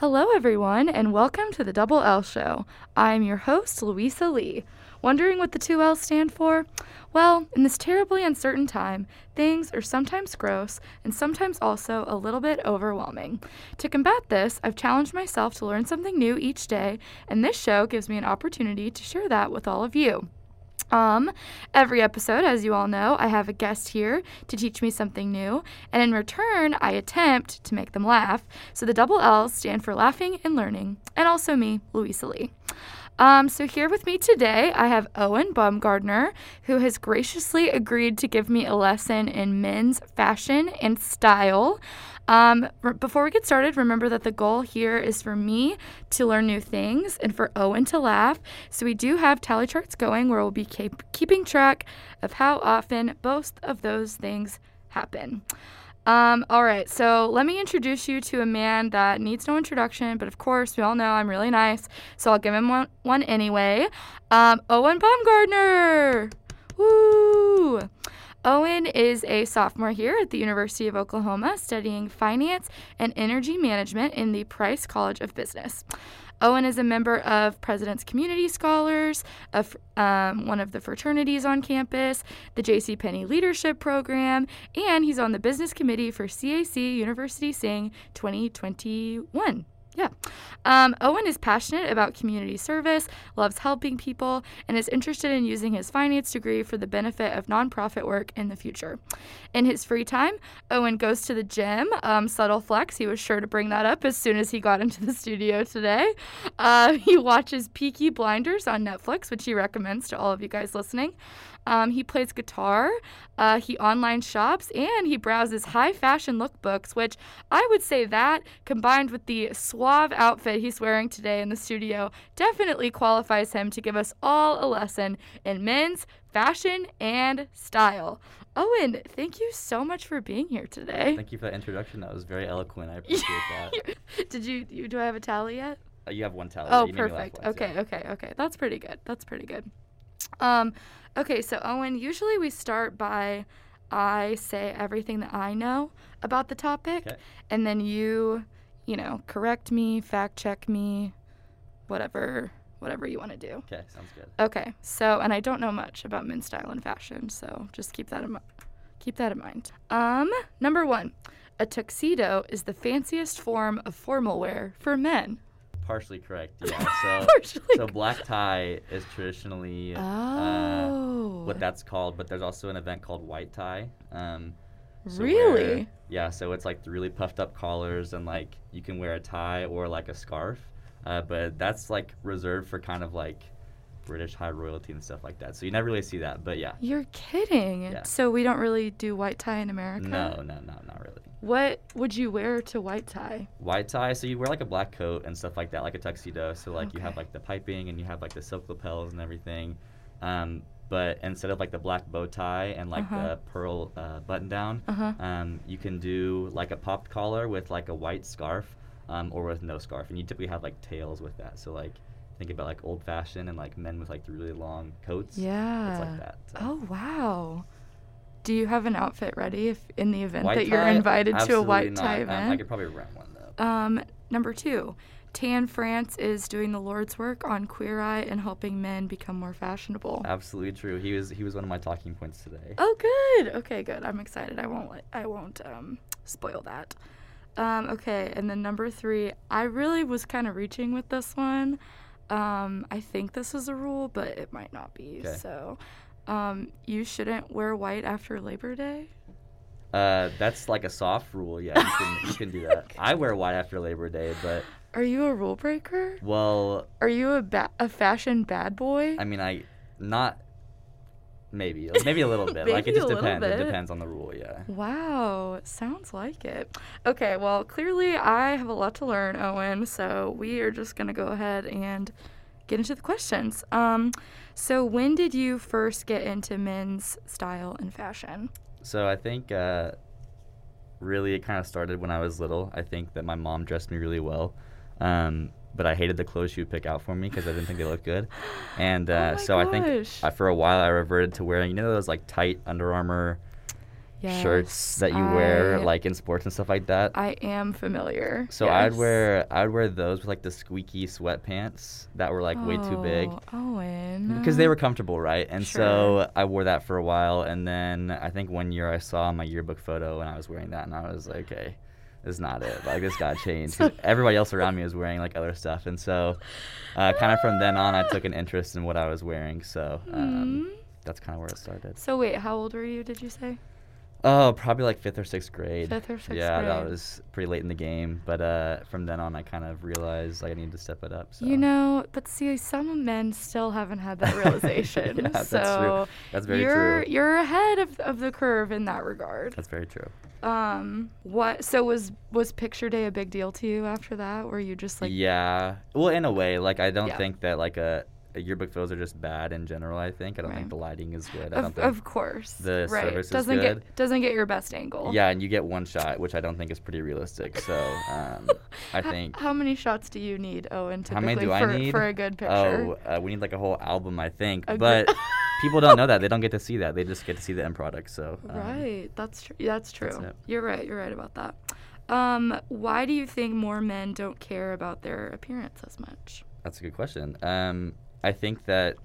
Hello, everyone, and welcome to the Double L Show. I'm your host, Louisa Lee. Wondering what the two L's stand for? Well, in this terribly uncertain time, things are sometimes gross and sometimes also a little bit overwhelming. To combat this, I've challenged myself to learn something new each day, and this show gives me an opportunity to share that with all of you. Um, every episode, as you all know, I have a guest here to teach me something new, and in return, I attempt to make them laugh. So the double L's stand for laughing and learning, and also me, Louisa Lee. Um, so here with me today, I have Owen Baumgardner, who has graciously agreed to give me a lesson in men's fashion and style. Um, before we get started, remember that the goal here is for me to learn new things and for Owen to laugh. So we do have tally charts going where we'll be keep- keeping track of how often both of those things happen. Um, all right, so let me introduce you to a man that needs no introduction, but of course, we all know I'm really nice, so I'll give him one, one anyway. Um, Owen Baumgardner! Woo! Owen is a sophomore here at the University of Oklahoma studying finance and energy management in the Price College of Business. Owen is a member of President's Community Scholars, of um, one of the fraternities on campus, the J.C. Penney Leadership Program, and he's on the business committee for CAC University Sing 2021. Yeah. Um, Owen is passionate about community service, loves helping people, and is interested in using his finance degree for the benefit of nonprofit work in the future. In his free time, Owen goes to the gym. Um, subtle flex, he was sure to bring that up as soon as he got into the studio today. Uh, he watches Peaky Blinders on Netflix, which he recommends to all of you guys listening. Um, he plays guitar, uh, he online shops, and he browses high fashion lookbooks, which I would say that combined with the suave outfit he's wearing today in the studio definitely qualifies him to give us all a lesson in men's fashion and style. Owen, thank you so much for being here today. Thank you for that introduction. That was very eloquent. I appreciate that. Did you, you do I have a tally yet? Uh, you have one tally. Oh, You made me laugh perfect. once, Okay, yeah. okay, okay. That's pretty good. That's pretty good. Um, okay, so Owen, usually we start by I say everything that I know about the topic, Okay. and then you, you know, correct me, fact check me, whatever, whatever you want to do. Okay, sounds good. Okay, so and I don't know much about men's style and fashion, so just keep that in mind. Keep that in mind. Um, number one, a tuxedo is the fanciest form of formal wear for men. Partially correct. Yeah. So, Partially so black tie is traditionally uh, Oh. what that's called, but there's also an event called white tie. Um, so Really? where- yeah. So it's like the really puffed up collars, and like you can wear a tie or like a scarf, uh, but that's like reserved for kind of like British high royalty and stuff like that. So you never really see that. But yeah. You're kidding. Yeah. So we don't really do white tie in America? No, no, no, not really. What would you wear to white tie? white tie so you wear like a black coat and stuff like that like a tuxedo so like you have like the piping and you have like the silk lapels and everything um, but instead of like the black bow tie and like Uh-huh. the pearl uh, button down Uh-huh. um, you can do like a popped collar with like a white scarf um, or with no scarf and you typically have like tails with that so like think about like old fashioned and like men with like the really long coats Yeah. it's like that so. Oh wow. Do you have an outfit ready if in the event White that you're tie? invited to a white not. tie event? Um, I could probably rent one though Um, number two, Tan France is doing the Lord's work on Queer Eye and helping men become more fashionable. absolutely true he was he was one of my talking points today Oh, good. Okay, good. I'm excited. I won't. I won't um, spoil that. Um, okay, and then number three. I really was kind of reaching with this one. Um, I think this is a rule, but it might not be. Okay. So, um, you shouldn't wear white after Labor Day. Uh, that's like a soft rule. Yeah, you can you can do that. I wear white after Labor Day, but Are you a rule breaker? well, Are you a ba- a fashion bad boy? I mean, I not maybe maybe a little bit. like it just depends. It depends on the rule. Yeah. Wow, sounds like it. Okay, well, clearly I have a lot to learn, Owen, so we are just going to go ahead and get into the questions. Um, so, when did you first get into men's style and fashion? So I think uh, really it kind of started when I was little. I think that my mom dressed me really well. Um, but I hated the clothes she would pick out for me because I didn't think they looked good. And Oh uh, my so I think. I, for a while I reverted to wearing, you know, those like tight Under Armour shirts that you wear like in sports and stuff like that. I am familiar. so I'd wear I'd wear those with like the squeaky sweatpants that were like way too big. Oh, Owen. because they were comfortable, right? And so I wore that for a while, and then I think one year I saw my yearbook photo and I was wearing that, and I was like, okay, is not it. Like this got changed. everybody else around me was wearing like other stuff, and so uh, kind of from then on, I took an interest in what I was wearing. So um, Mm. that's kind of where it started. So wait, how old were you? Did you say? Oh, probably like fifth or sixth grade. Fifth or sixth yeah, that was pretty late in the game, but uh, from then on, I kind of realized like, I needed to step it up. So. You know, but see, some men still haven't had that realization. Yeah, that's so true. That's very you're true. you're ahead of, of the curve in that regard. That's very true. Um, what? So was was picture day a big deal to you after that? Were you just like, yeah. Well, in a way, like I don't Yeah. think that like a, yearbook photos are just bad in general. I think I don't Right. think the lighting is good. I of, don't think. of course, the right? service doesn't good. get doesn't get your best angle. yeah, and you get one shot, which I don't think is pretty realistic. So um, I think. How many shots do you need, Owen? How many do for, I need? for a good picture? Oh, uh, we need like a whole album, I think. A but people don't know that. They don't get to see that. They just get to see the end product. So um, right. That's true. That's true. that's. You're right. You're right about that. Um, why do you think more men don't care about their appearance as much? That's a good question. Um, I think that,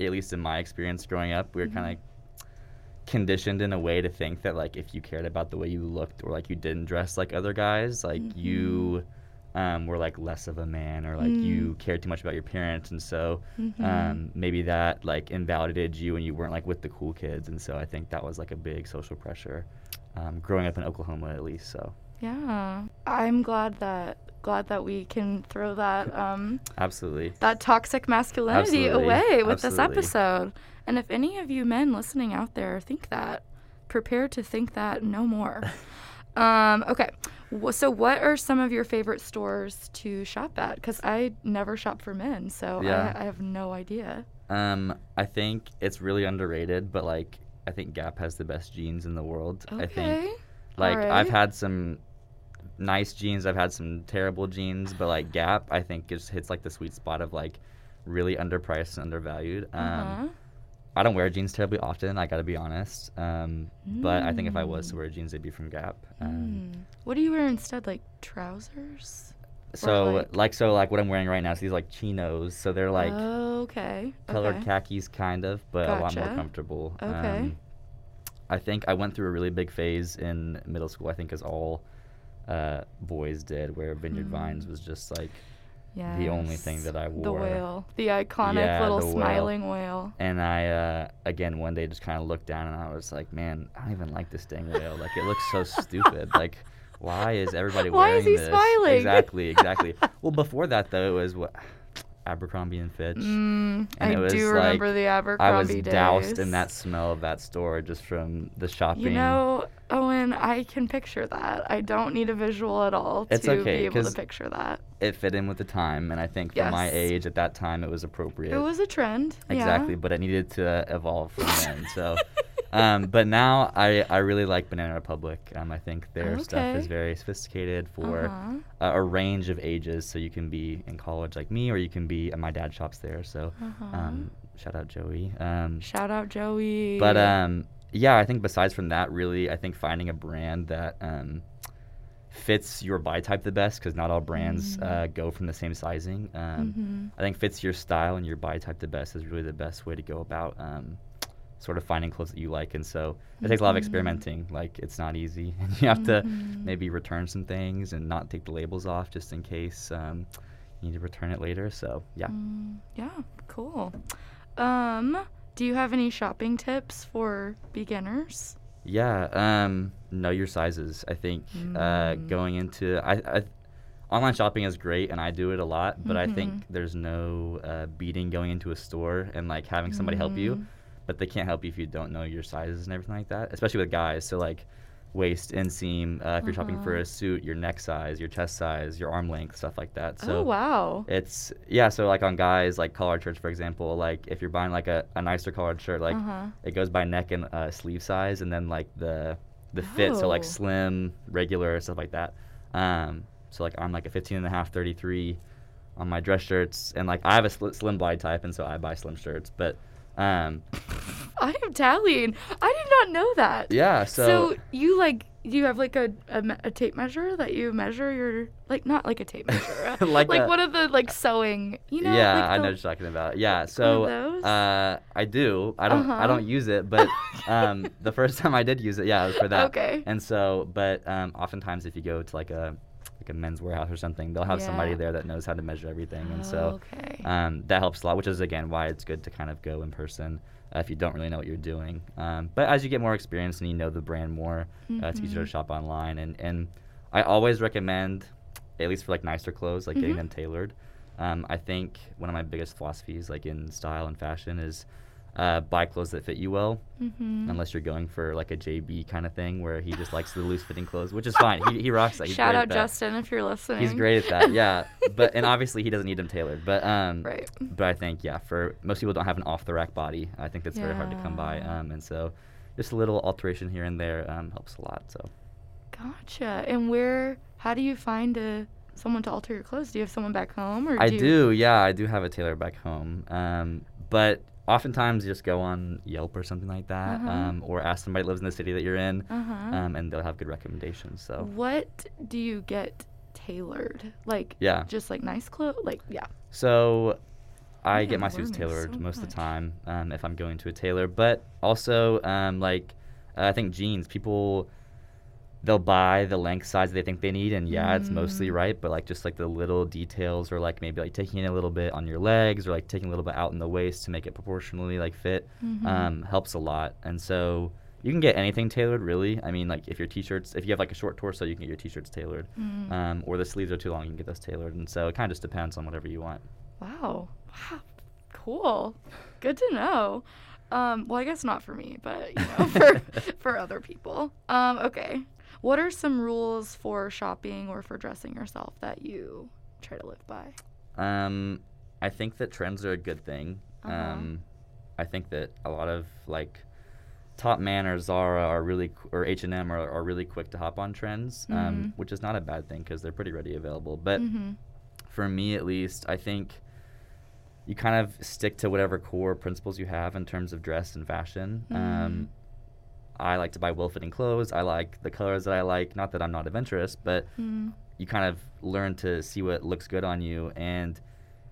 at least in my experience growing up, we were Mm-hmm. kind of conditioned in a way to think that like if you cared about the way you looked or like you didn't dress like other guys, like you um, were like less of a man or like Mm. you cared too much about your parents, and so Mhm. um, maybe that like invalidated you and you weren't like with the cool kids, and so I think that was like a big social pressure. Um, growing up in Oklahoma, at least, so Yeah, I'm glad that glad that we can throw that um, absolutely. that toxic masculinity Absolutely. away with this episode. And if any of you men listening out there think that, prepare to think that no more. um, okay, so what are some of your favorite stores to shop at? Because I never shop for men, so Yeah. I, I have no idea. Um, I think it's really underrated, but like I think Gap has the best jeans in the world. I Okay, think like I've had some nice jeans, I've had some terrible jeans, but like Gap, I think just hits like the sweet spot of like really underpriced and undervalued. Um, Uh-huh. I don't wear jeans terribly often. I gotta be honest. Um, but I think if I was to Mm. wear jeans, they'd be from Gap. Um, Mm. What do you wear instead? Like trousers? So like- like, so like what I'm wearing right now is these like chinos. So they're like okay. colored okay. khakis kind of, but a lot more comfortable. Okay. Um, I think I went through a really big phase in middle school. I think as all uh, boys did, where Vineyard Vines Mm. was just like, the only thing that I wore. The whale. The iconic Yeah, little the smiling whale. and I uh, again one day just kind of looked down and I was like, man, I don't even like this dang whale. Like it looks so stupid. Like why is everybody Why wearing is he this? smiling? Exactly, exactly. well, before that though, it was what Abercrombie and Fitch. Mm, And I do remember like- the I Abercrombie was doused in that smell of that store just from the shopping. You know, Owen, I can picture that. I don't need a visual at all It's to okay, be able to picture that. it fit in with the time, and I think for my age at that time, it was appropriate. It was a trend. yeah. exactly, but it needed to evolve from then. So, um, but now I, I really like Banana Republic. Um, I think their stuff is very sophisticated for Uh-huh. a, a range of ages. So you can be in college like me, or you can be. And my dad shops there, so Uh-huh. um, shout out Joey. Um, Shout out Joey. but um, yeah, I think besides from that, really, I think finding a brand that um, fits your buy type the best, because not all brands Mm. uh, go from the same sizing. Um, Mhm. I think fits your style and your buy type the best is really the best way to go about um, sort of finding clothes that you like. And so it takes a lot of Mhm. experimenting. Like it's not easy, and you have to Mhm. maybe return some things and not take the labels off just in case um, you need to return it later. So yeah. Mm, yeah, cool. Um, do you have any shopping tips for beginners? Yeah, um, know your sizes. I think uh, Mm. going into I, I, online shopping is great, and I do it a lot. But I Mhm. think there's no uh, beating going into a store and like having somebody help you. Mm. But they can't help you if you don't know your sizes and everything like that. Especially with guys. So like waist, inseam. Uh, if you're shopping for Uh-huh. a suit, your neck size, your chest size, your arm length, stuff like that. So oh wow. it's yeah. So like on guys, like collared shirts, for example. Like if you're buying like a, a nicer collared shirt, like uh-huh. it goes by neck and uh, sleeve size, and then like the the fit, so like Oh. slim, regular, stuff like that. Um, so like I'm like a 15 and a half, 33 on my dress shirts, and like I have a sl- slim body type, and so I buy slim shirts. But um, I am tallying. I did not know that. Yeah. So, So, you like do you have like a, a a tape measure that you measure your like not like a tape measure uh, Like like a- one of the like sewing you know yeah, like I know what you're talking about. Yeah. So, uh, I do. I don't. I Uh-huh. don't use it, but um, the first time I did use it, yeah, it was for that. Okay. And so, but um, oftentimes if you go to like a like a Men's Wearhouse or something, they'll have somebody there that knows how to measure everything, and so okay um, that helps a lot. Which is again why it's good to kind of go in person uh, if you don't really know what you're doing. Um, but as you get more experience and you know the brand more, uh, it's easier to Mhm. shop online. And and I always recommend, at least for like nicer clothes, like getting Mhm. them tailored. Um, I think one of my biggest philosophies, like in style and fashion, is uh, buy clothes that fit you well. mm-hmm. Unless you're going for like a JB kind of thing where he just likes the loose fitting clothes, which is fine. He, he rocks that. He's shout out. Justin if you're listening He's great at that. Yeah, but and obviously he doesn't need them tailored. But um, right but I think yeah, for most people don't have an off the rack body. I think that's very hard to come by. Um, and so just a little alteration here and there um, helps a lot. So gotcha and where how do you find a someone to alter your clothes do you have someone back home or I do, yeah, I do have a tailor back home. Um, but oftentimes you just go on Yelp or something like that, Uh-huh. um, or ask somebody who lives in the city that you're in, uh-huh um, and they'll have good recommendations. So what do you get tailored like yeah, just like nice clothes like yeah so I Man, get my suits tailored so most of the time um, if I'm going to a tailor, but also um, like uh, I think jeans people. They'll buy the length size they think they need, and yeah, it's mostly Mm. right. But like just like the little details, or like maybe like taking it a little bit on your legs, or like taking a little bit out in the waist to make it proportionally like fit, Mhm. um, helps a lot. And so you can get anything tailored, really. I mean, like if your t-shirts, if you have like a short torso, you can get your t-shirts tailored, Mm. um, or the sleeves are too long, you can get those tailored. And so it kind of just depends on whatever you want. Wow. Wow. Cool. Good to know. Um, well, I guess not for me, but you know, for for other people. Um, okay. What are some rules for shopping or for dressing yourself that you try to live by? Um, I think that trends are a good thing. Uh-huh. Um, I think that a lot of like Topman or Zara are really or H and M are, are really quick to hop on trends, um, Mhm. which is not a bad thing because they're pretty ready available. But mm-hmm. for me at least, I think you kind of stick to whatever core principles you have in terms of dress and fashion. Mhm. Um, I like to buy well-fitting clothes. I like the colors that I like. Not that I'm not adventurous, but mm you kind of learn to see what looks good on you, and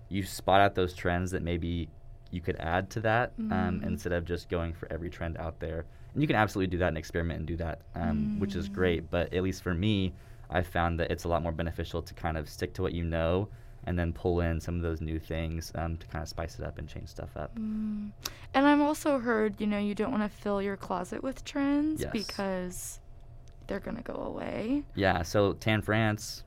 you spot out those trends that maybe you could add to that um, Mm. instead of just going for every trend out there. And you can absolutely do that and experiment and do that, um, which is Mm. great. But at least for me, I found that it's a lot more beneficial to kind of stick to what you know and then pull in some of those new things um, to kind of spice it up and change stuff up. Mm. And I've also heard, you know, you don't want to fill your closet with trends Yes. because they're gonna go away. Yeah, so Tan France,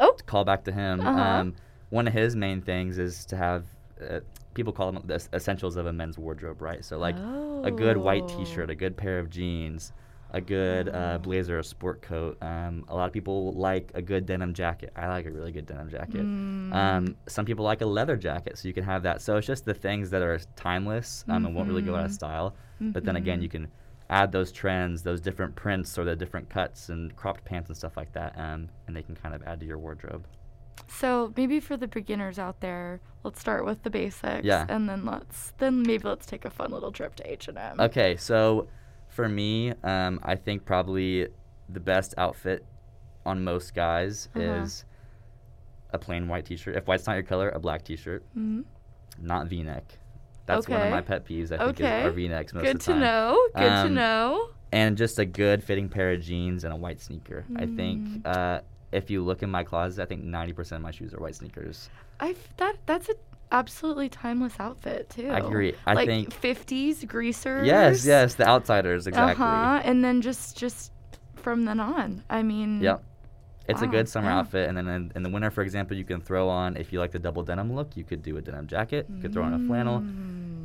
Oh. call back to him. Uh-huh. Um, one of his main things is to have uh, people call them the essentials of a men's wardrobe, right? So like a good white T-shirt, Oh. a good pair of jeans, a good uh, blazer, a sport coat. Um, a lot of people like a good denim jacket. I like a really good denim jacket. Mm. Um, some people like a leather jacket, so you can have that. So it's just the things that are timeless um, and won't really go out of Mhm. style. But then again, you can add those trends, those different prints or the different cuts and cropped pants and stuff like that, um, and they can kind of add to your wardrobe. So maybe for the beginners out there, let's start with the basics. Yeah. And then let's then maybe let's take a fun little trip to H and M. Okay, so for me, um, I think probably the best outfit on most guys Uh-huh. is a plain white T-shirt. If white's not your color, a black T-shirt, hmm not V-neck. That's one of my pet peeves. I think Okay. is our V-necks most Good of the to time. know. Good to Um, know. And just a good fitting pair of jeans and a white sneaker. I think Mm. uh, if you look in my closet, I think 90% of my shoes are white sneakers. I that that's a absolutely timeless outfit too. I agree. I like think 50s greasers. yes, yes, the outsiders exactly. Uh huh. And then just just from then on. I mean. Yep. It's a good summer yeah. outfit, and then in, in the winter, for example, you can throw on if you like the double denim look. You could do a denim jacket. You could throw on a flannel.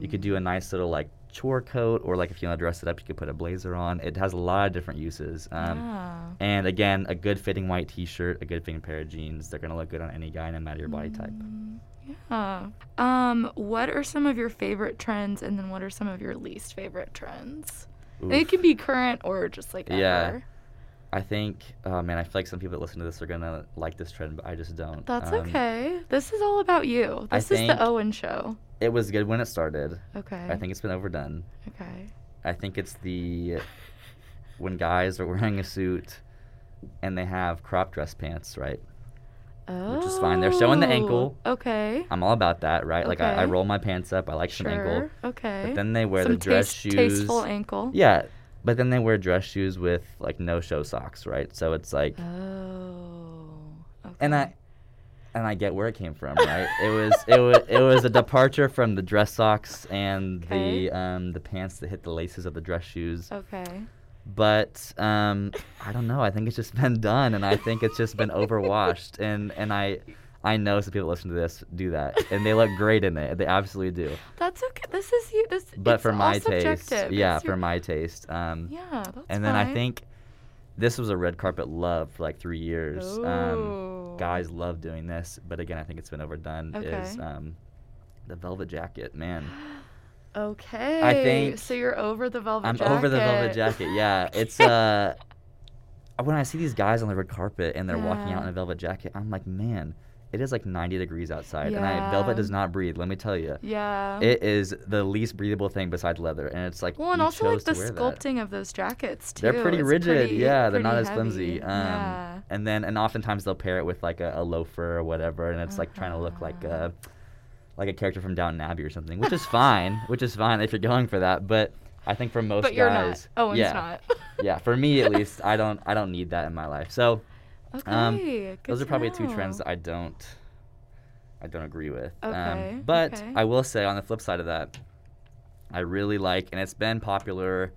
You could do a nice little like chore coat, or like if you want to dress it up, you could put a blazer on. It has a lot of different uses. Um, yeah. And again, a good fitting white T-shirt, a good fitting pair of jeans. They're gonna look good on any guy, no matter your body type. Yeah. Um, what are some of your favorite trends, and then what are some of your least favorite trends? It can be current or just like ever. Yeah. I think, oh man, I feel like some people that listen to this are gonna like this trend, but I just don't. That's Um, okay. This is all about you. This is the Owen show. It was good when it started. Okay. I think it's been overdone. Okay. I think it's the when guys are wearing a suit and they have crop dress pants, right? Oh. Which is fine. They're showing the ankle. Okay. I'm all about that, right? Like I, I roll my pants up. I like some ankle. Okay. But then they wear Some the dress taste- shoes. Tasteful ankle. Yeah, but then they wear dress shoes with like no show socks, right? So it's like, Oh. Okay. and I, and I get where it came from, right? it was it was it was a departure from the dress socks and Okay. the um the pants that hit the laces of the dress shoes. Okay. But um, I don't know. I think it's just been done, and I think it's just been overwashed. And and I, I know some people listen to this do that, and they look great in it. They absolutely do. That's okay. This is you. This. But for my taste, subjective. yeah, It's for your- my taste. Um, Yeah, that's and then I think this was a red carpet love for like three years. Um, guys love doing this, but again, I think it's been overdone. Is Okay. um, the velvet jacket, man. Okay. think so. You're over the velvet jacket I'm jacket. over the velvet jacket. Yeah, it's uh, when I see these guys on the red carpet and they're walking out in a velvet jacket, I'm like, man, it is like 90 degrees outside, and I, Yeah. velvet does not breathe. Let me tell you. Yeah. It is the least breathable thing besides leather, and it's like well, and also like the wear that. sculpting of those jackets too. They're pretty It's rigid. pretty- yeah, they're not pretty as flimsy. Um, yeah. And then and oftentimes they'll pair it with like a, a loafer or whatever, and it's like trying to look like Uh-huh. a like a character from Downton Abbey or something, which is fine, which is fine if you're going for that. But I think for most But you're guys, not. Owen's yeah, not. yeah, for me at least, I don't I don't need that in my life. So okay. um, those are probably two trends that I don't I don't agree with. Okay, Um, but okay. I will say on the flip side of that, I really like, and it's been popular.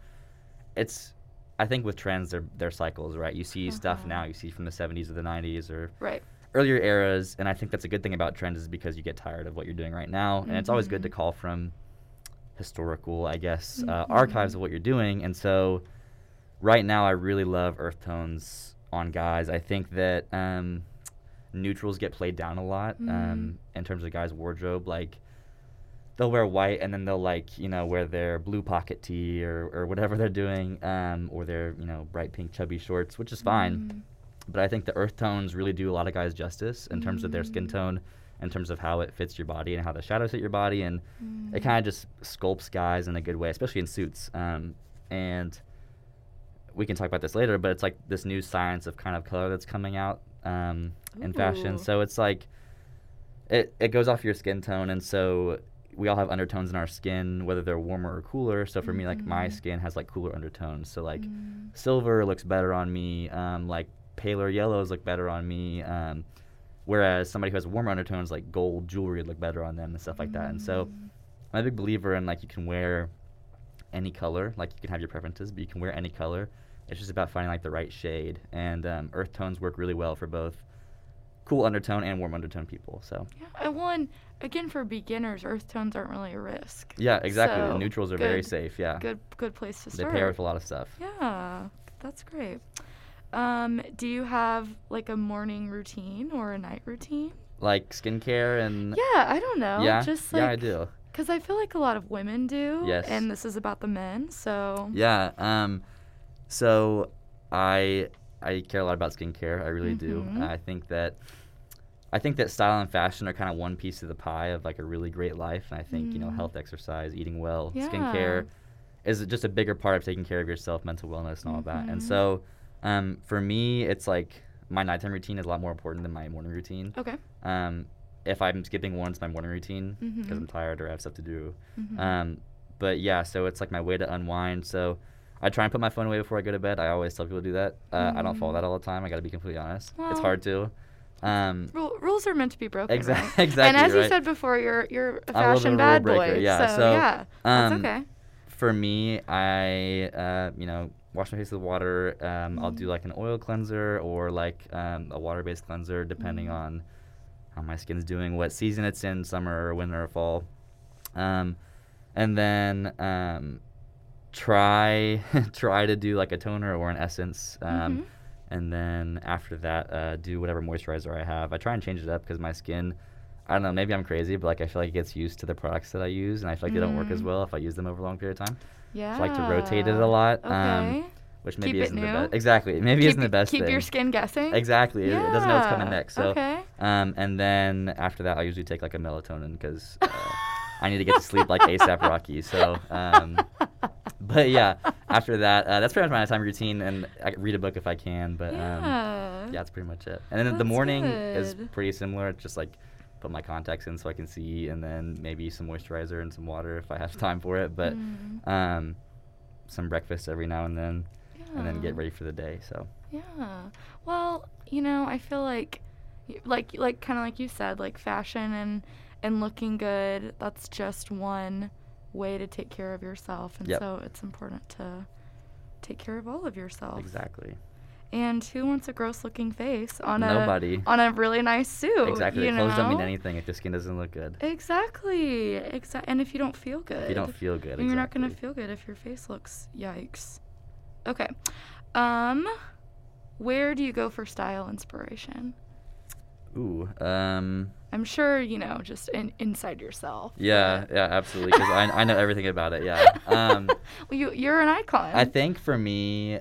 It's I think with trends, they're they're cycles, right? You see stuff Uh-huh. now, you see from the 70s or the 90s or Right. Earlier eras, and I think that's a good thing about trends is because you get tired of what you're doing right now, and it's always good to Mhm. call from historical, I guess, uh, Mhm. archives of what you're doing. And so, right now, I really love earth tones on guys. I think that um, neutrals get played down a lot Mhm. um, in terms of guys' wardrobe, like. They'll wear white and then they'll like you know wear their blue pocket tee or, or whatever they're doing, um, or their you know bright pink chubby shorts, which is fine Mm. But I think the earth tones really do a lot of guys justice in terms of their skin Mm. tone, in terms of how it fits your body and how the shadows hit your body, and Mm. it kind of just sculpts guys in a good way, especially in suits. Um, and we can talk about this later, but it's like this new science of kind of color that's coming out um, in fashion. So it's like it it goes off your skin tone, and so we all have undertones in our skin, whether they're warmer or cooler. So for me, like my Mhm. skin has like cooler undertones. So like Mm. silver looks better on me. Um, like paler yellows look better on me. Um, whereas somebody who has warmer undertones, like gold jewelry, would look better on them and stuff like that. And so. I'm a big believer in like you can wear any color. Like you can have your preferences, but you can wear any color. It's just about finding like the right shade. And um, earth tones work really well for both cool undertone and warm undertone people. So Yeah, and one again for beginners, earth tones aren't really a risk. yeah, exactly. So, the neutrals are very safe. Yeah, Good, good place to start. they pair with a lot of stuff. Yeah, that's great. Um, do you have like a morning routine or a night routine? Like skincare and Yeah, I don't know. yeah, just like yeah, I do. Because I feel like a lot of women do. Yes. And this is about the men, so. Yeah. Um, so I I care a lot about skincare. I really do. Mhm. I think that I think that style and fashion are kind of one piece of the pie of like a really great life. And I think you know Mm. health, exercise, eating well, Yeah. skincare is just a bigger part of taking care of yourself, mental wellness, and all of that. And Mhm. so um, for me, it's like my nighttime routine is a lot more important than my morning routine. Okay. Um, if I'm skipping one, it's my morning routine because Mhm. I'm tired or I have stuff to do. Mhm. Um, but yeah, so it's like my way to unwind. So I try and put my phone away before I go to bed. I always tell people to do that. Uh, I don't follow Mm. that all the time. I got to be completely honest. it's hard to. Um, Ru- rules are meant to be broken. Exa- right? exactly, And as you said before, you're you're a I'm a little bit fashion a rule bad breaker, boy. yeah, So, so, yeah, that's um, okay. for me, I uh, you know wash my face with water. Um, I'll do Mm. like an oil cleanser or like um, a water-based cleanser, depending Mm. on how my skin's doing, what season it's in, summer or winter or fall. Um, and then um, try try to do like a toner or an essence. Um, Mhm. And then after that, uh, do whatever moisturizer I have. I try and change it up because my skin, I don't know, maybe I'm crazy, but like I feel like it gets used to the products that I use, and I feel like they don't work as Mm. well if I use them over a long period of time. Yeah. So I like to rotate it a lot. Okay. Um, which maybe Keep isn't the best. Exactly, maybe keep, isn't the best Keep thing. your skin guessing. Exactly, it, it doesn't know what's coming next. So, okay. um, and then after that, I usually take like a melatonin because uh, I need to get to sleep like ASAP Rocky. So, um, but yeah, after that, uh, that's pretty much my nighttime routine, and I read a book if I can. But um, yeah. yeah, that's pretty much it. And then the That's morning is pretty similar. It's Just like put my contacts in so I can see, and then maybe some moisturizer and some water if I have time for it. But Mm. um, some breakfast every now and then, and then get ready for the day. So Yeah. Well, you know, I feel like like like kind of like you said, like fashion and and looking good, that's just one way to take care of yourself. And Yep. so it's important to take care of all of yourself. exactly. And who wants a gross looking face on a on a really nice suit? Exactly. You The clothes don't mean anything if the skin doesn't look good. Exactly. Exactly. And if you don't feel good. If you don't feel good, And you're not gonna feel good if your face looks yikes. Okay. Um where do you go for style inspiration? Ooh. Um. I'm sure, you know, just in, inside yourself. Yeah. Yeah. Absolutely. Because I, I know everything about it. Yeah. Um. well, you you're an icon. I think for me,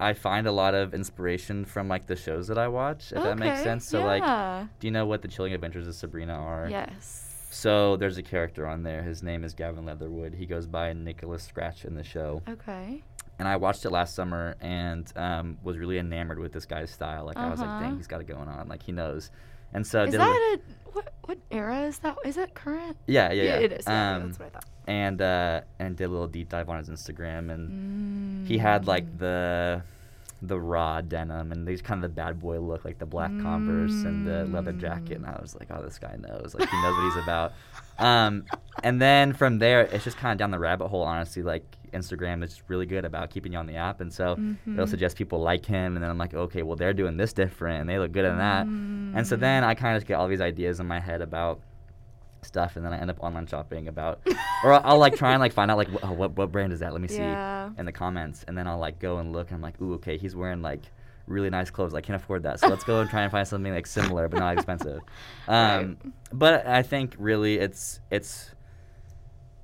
I find a lot of inspiration from like the shows that I watch. If that makes sense. So like, yeah. do you know what the Chilling Adventures of Sabrina are? Yes. So there's a character on there. His name is Gavin Leatherwood. He goes by Nicholas Scratch in the show. Okay. And I watched it last summer and um, was really enamored with this guy's style. Like I was like, Uh-huh. dang, he's got it going on. Like he knows. And so is that a what what era is that? Is that current? yeah, yeah, yeah. it is. Yeah, Um, that's what I thought. and uh, and did a little deep dive on his Instagram and he had like Mm. the the raw denim and these kind of the bad boy look, like the black Converse and the leather jacket. And I was like, oh, this guy knows. Like he knows what he's about. Um, and then from there, it's just kind of down the rabbit hole. Honestly, like Instagram is just really good about keeping you on the app, and so it'll Mhm. suggest people like him. And then I'm like, okay, well they're doing this different, and they look good in that. And so Mm. then I kind of get all these ideas in my head about stuff, and then I end up online shopping about, or I'll, I'll like try and like find out like wh- oh, what what brand is that? Let me see Yeah. in the comments, and then I'll like go and look, and I'm like, ooh, okay, he's wearing like really nice clothes. I can't afford that, so let's go and try and find something like similar but not expensive. Um, But I think really it's it's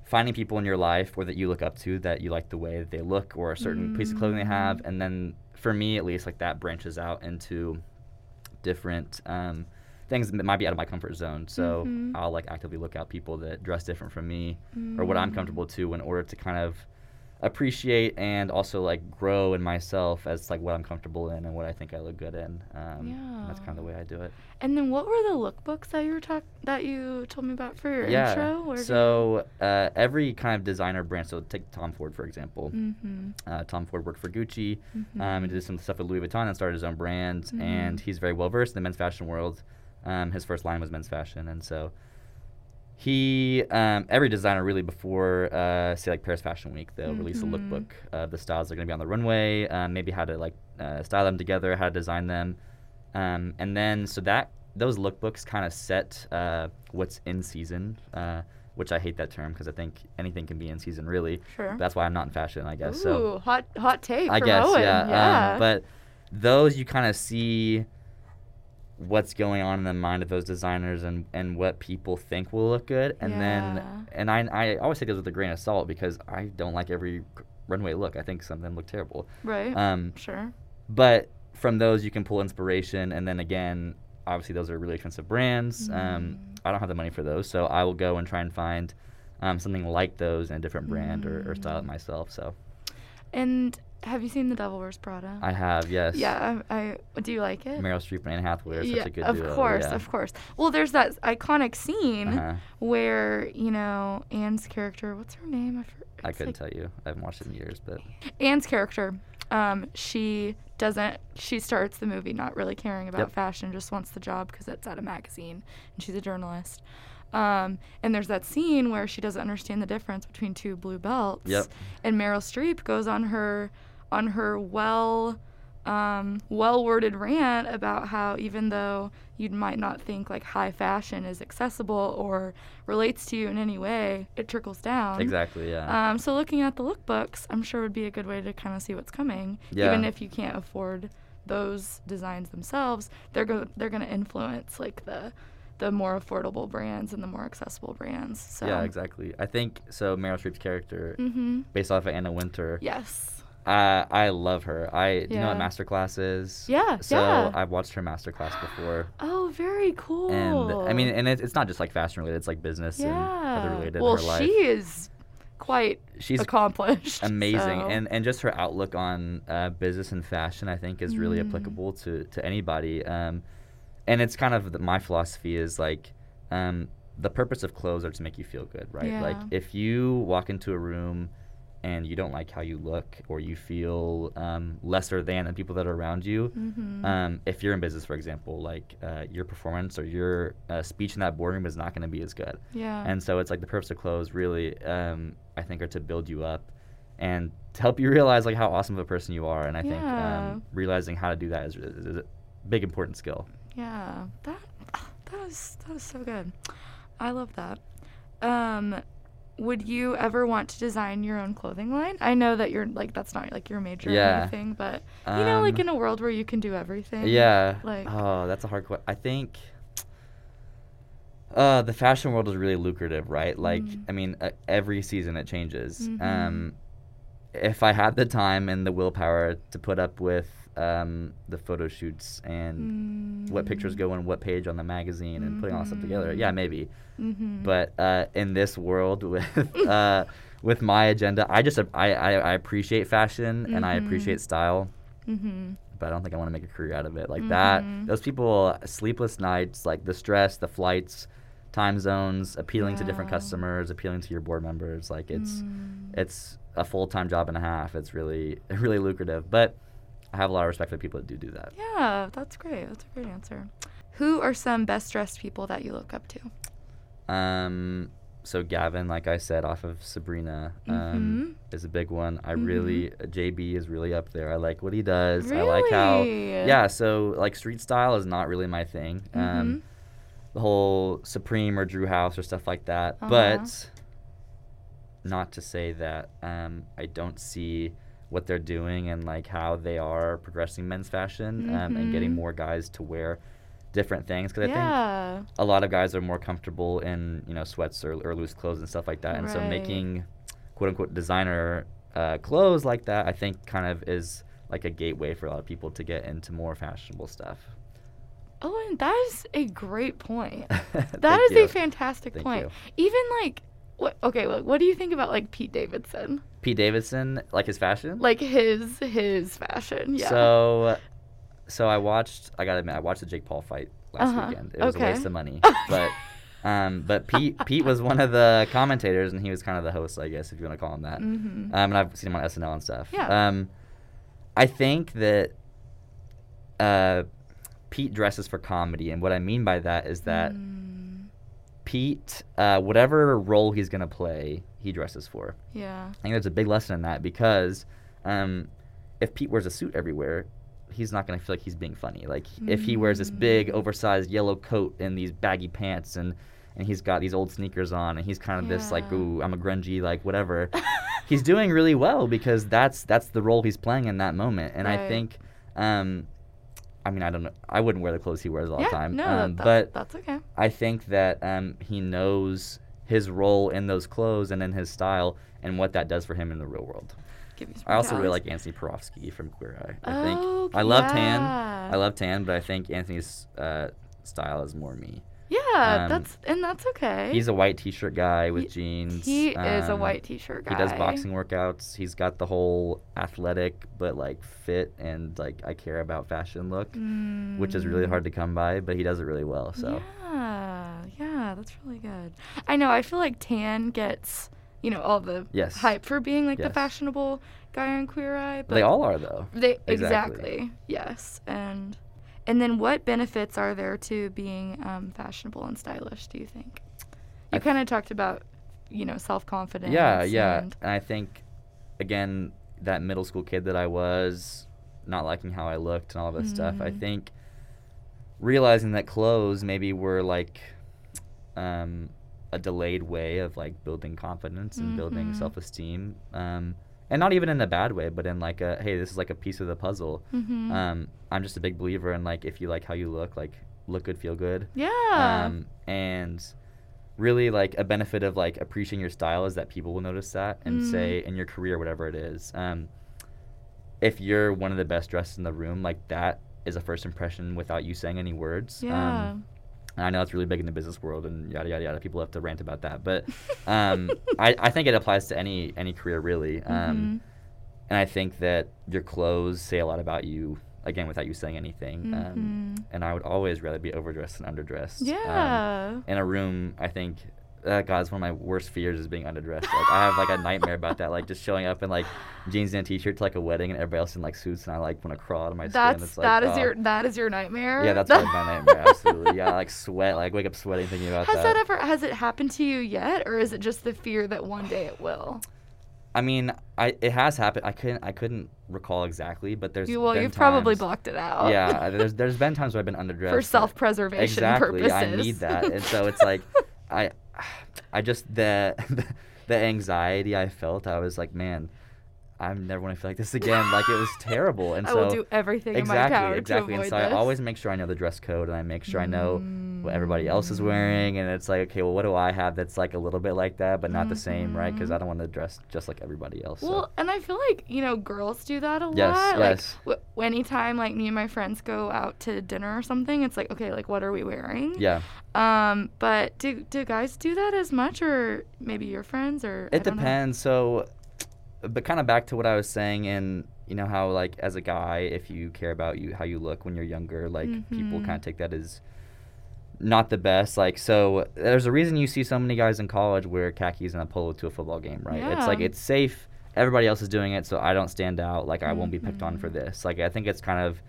finding people in your life or that you look up to that you like the way that they look or a certain piece of clothing they have, and then for me at least, like that branches out into different. Um, Things that might be out of my comfort zone, so Mhm. I'll like actively look out people that dress different from me, or what I'm Mm. comfortable to in order to kind of appreciate and also like grow in myself as like what I'm comfortable in and what I think I look good in. Um, and That's kind of the way I do it. And then what were the lookbooks that you were talk that you told me about for your yeah. intro? Or So uh, every kind of designer brand. So take Tom Ford for example. Mm-hmm. Uh, Tom Ford worked for Gucci Mhm. um, and did some stuff with Louis Vuitton and started his own brand. And Mhm. he's very well versed in the men's fashion world. Um, his first line was men's fashion, and so he um, every designer really before uh, say like Paris Fashion Week they'll release a Mhm. lookbook of the styles that are going to be on the runway, um, maybe how to like uh, style them together, how to design them, um, and then so that those lookbooks kind of set uh, what's in season. Uh, which I hate that term because I think anything can be in season really. Sure. That's why I'm not in fashion, I guess. Ooh, so hot hot take. I guess, Owen. yeah. yeah. Um, but those you kind of see what's going on in the mind of those designers and, and what people think will look good, and Yeah. then and I I always take those with a grain of salt because I don't like every runway look. I think some of them look terrible. right. Um, sure. but from those you can pull inspiration, and then again, obviously those are really expensive brands. Um, Mm. I don't have the money for those, so I will go and try and find um, something like those in a different brand or, or style it Mm. myself. So And have you seen The Devil Wears Prada? I have yes. Yeah. I, I do you like it? Meryl Streep and Anne Hathaway are such yeah, a good of duo. Of course, yeah. of course. Well, there's that iconic scene Uh-huh. where you know Anne's character. What's her name? I, I couldn't like- tell you. I haven't watched it in years, but Anne's character, um, she doesn't. She starts the movie not really caring about Yep. fashion, just wants the job because it's at a magazine, and she's a journalist. Um, and there's that scene where she doesn't understand the difference between two blue belts. Yep. And Meryl Streep goes on her, on her well, um, well-worded rant about how even though you might not think like high fashion is accessible or relates to you in any way, it trickles down. exactly, yeah. Um, so looking at the lookbooks, I'm sure would be a good way to kind of see what's coming. Yeah. Even if you can't afford those designs themselves, they're go- they're going to influence like the the more affordable brands and the more accessible brands. So yeah, exactly. I think so. Meryl Streep's character, Mm-hmm. based off of Anna Wintour, Yes. Uh, I love her. I do you know what masterclass is? Yeah, So yeah. I've watched her masterclass before, Oh, very cool. and I mean, and it, it's not just like fashion related. It's like business and other related well, in her life. she is quite she's accomplished. amazing so- and and just her outlook on uh, business and fashion i think is really Mm. applicable to to anybody um and it's kind of the, my philosophy is like um the purpose of clothes are to make you feel good right like if you walk into a room and you don't like how you look or you feel um, lesser than the people that are around you Mhm. um, if you're in business for example like uh, your performance or your uh, speech in that boardroom is not going to be as good yeah. and so it's like the purpose of clothes really, um, I think, are to build you up and to help you realize like how awesome of a person you are. And I think Yeah. um, realizing how to do that is, is, is a big important skill. Yeah, that that is that is so good. I love that. Um, would you ever want to design your own clothing line? I know that you're like that's not like your major or anything, but you know, like Um, in a world where you can do everything. Yeah. Like oh, that's a hard question. I think. Uh, the fashion world is really lucrative, right? Like, Mm. I mean, uh, every season it changes. Mhm. Um, if I had the time and the willpower to put up with um, the photo shoots and what pictures Mm. go on what page on the magazine and putting all that stuff together. Yeah, Mhm. maybe. Mhm. But uh, in this world with uh, with my agenda, I just I, I, I appreciate fashion and I Mhm. appreciate style, Mhm. but I don't think I want to make a career out of it. Like that, those people, sleepless nights, like the stress, the flights, time zones, appealing to different customers, appealing to your board members. Like it's Mm. it's a full time job and a half. It's really really lucrative, but I have a lot of respect for people that do do that. Yeah, that's great. That's a great answer. Who are some best dressed people that you look up to? Um, so Gavin, like I said, off of Sabrina, um, Mhm. is a big one. I Mhm. really JB is really up there. I like what he does. I like how Really? yeah. So like street style is not really my thing. Um, Mhm. the whole Supreme or Drew House or stuff like that. Uh-huh. But not to say that um, I don't see what they're doing and like how they are progressing men's fashion um, and getting Mhm. more guys to wear different things because I think a lot of guys are more comfortable in you know sweats or, or loose clothes and stuff like that and so making quote unquote designer uh, clothes like that i think kind of is like a gateway for a lot of people to get into more fashionable stuff Oh, and that is a great point. That is you. a fantastic Thank point. you. Even like what okay, look, what do you think about like Pete Davidson? pete davidson like his fashion Like his his fashion. Yeah. so so i watched i gotta admit i watched the jake paul fight last Uh-huh. weekend it was Okay. a waste of money but um, but Pete Pete was one of the commentators, and he was kind of the host, I guess, if you want to call him that. Mhm. Um, and I've seen him on SNL and stuff. Yeah. Um, I think that uh, Pete dresses for comedy, and what I mean by that is that Mm, Pete, uh, whatever role he's gonna play, he dresses for. yeah. I think there's a big lesson in that because um, if Pete wears a suit everywhere, he's not gonna feel like he's being funny. Like if he wears this big, Mm. oversized yellow coat and these baggy pants and and he's got these old sneakers on and he's kind of this like, ooh, I'm a grungy like whatever. he's doing really well because that's that's the role he's playing in that moment. And I think, um, I mean, I don't know. I wouldn't wear the clothes he wears all yeah, the time. No, um, that, but that's okay. I think that um, he knows his role in those clothes and in his style and what that does for him in the real world. Give you some I also really like Antoni Porowski from Queer Eye. I think Oh, I love tan. I love tan, but I think Antoni's uh, style is more me. Yeah, um, that's and that's okay. He's a white T-shirt guy with He- jeans. He is a um, white t-shirt guy. He does boxing workouts. He's got the whole athletic but like fit and like I care about fashion look, which is really Mm. hard to come by. But he does it really well. So Yeah, yeah, that's really good. I know. I feel like tan gets you know all the Yes. hype for being like the fashionable guy on Queer Eye. But they all are though. They Exactly. exactly. Yes, and and then what benefits are there to being um, fashionable and stylish? Do you think? You kind of talked about you know self confidence. Yeah, yeah. And, And I think, again, that middle school kid that I was, not liking how I looked and all this stuff, I Mhm. think realizing that clothes maybe were like um, a delayed way of like building confidence and building Mhm. self esteem. Um, and not even in a bad way, but in like a hey, this is like a piece of the puzzle. Mhm. Um, I'm just a big believer in like if you like how you look, like look good, feel good. yeah. Um, and really like a benefit of like appreciating your style is that people will notice that and Mm. say in your career whatever it is um, if you're one of the best dressed in the room like that is a first impression without you saying any words yeah. um, And I know it's really big in the business world and yada yada yada. People have to rant about that, but um, I, I think it applies to any any career really. Um, Mhm. And I think that your clothes say a lot about you again without you saying anything. Mhm. Um, and I would always rather be overdressed than underdressed. Um, Yeah. in a room, I think. Uh, God, it's one of my worst fears is being underdressed. Like I have like a nightmare about that. Like just showing up in like jeans and a t-shirt to like a wedding, and everybody else in like suits, and I like want to crawl out of my skin. That's It's like, that is oh. your that is your nightmare. Yeah, that's like my nightmare. Absolutely. Yeah, like sweat, like wake up sweating thinking about Has that. that ever has it happened to you yet, or is it just the fear that one day it will? I mean, I it has happened. I couldn't I couldn't recall exactly, but there's You, well, been you've probably blocked it out. Yeah, there's there's been times where I've been underdressed for self-preservation exactly. purposes. I need that, and so it's like, I, I just the the anxiety I felt. I was like, man, I never want to feel like this again. Like it was terrible, and I so I will do everything exactly, in my power exactly. to and so this. I always make sure I know the dress code, and I make sure I know what everybody else is wearing, and it's like, okay, well, what do I have that's like a little bit like that, but not the same, right? Because. I don't want to dress just like everybody else. so. Well, and I feel like you know girls do that a Yes, lot. yes. Like w- anytime like me and my friends go out to dinner or something, it's like okay, like what are we wearing? yeah, Um, but do do guys do that as much, or maybe your friends, or I it don't know. depends. So, but kind of back to what I was saying, and you know how like as a guy, if you care about you how you look when you're younger, like people Mhm. kind of take that as not the best. Like so, there's a reason you see so many guys in college wear khakis and a polo to a football game, right? Yeah. It's like it's safe. Everybody else is doing it, so I don't stand out. Like I won't be picked on for Mhm. this. Like I think it's kind of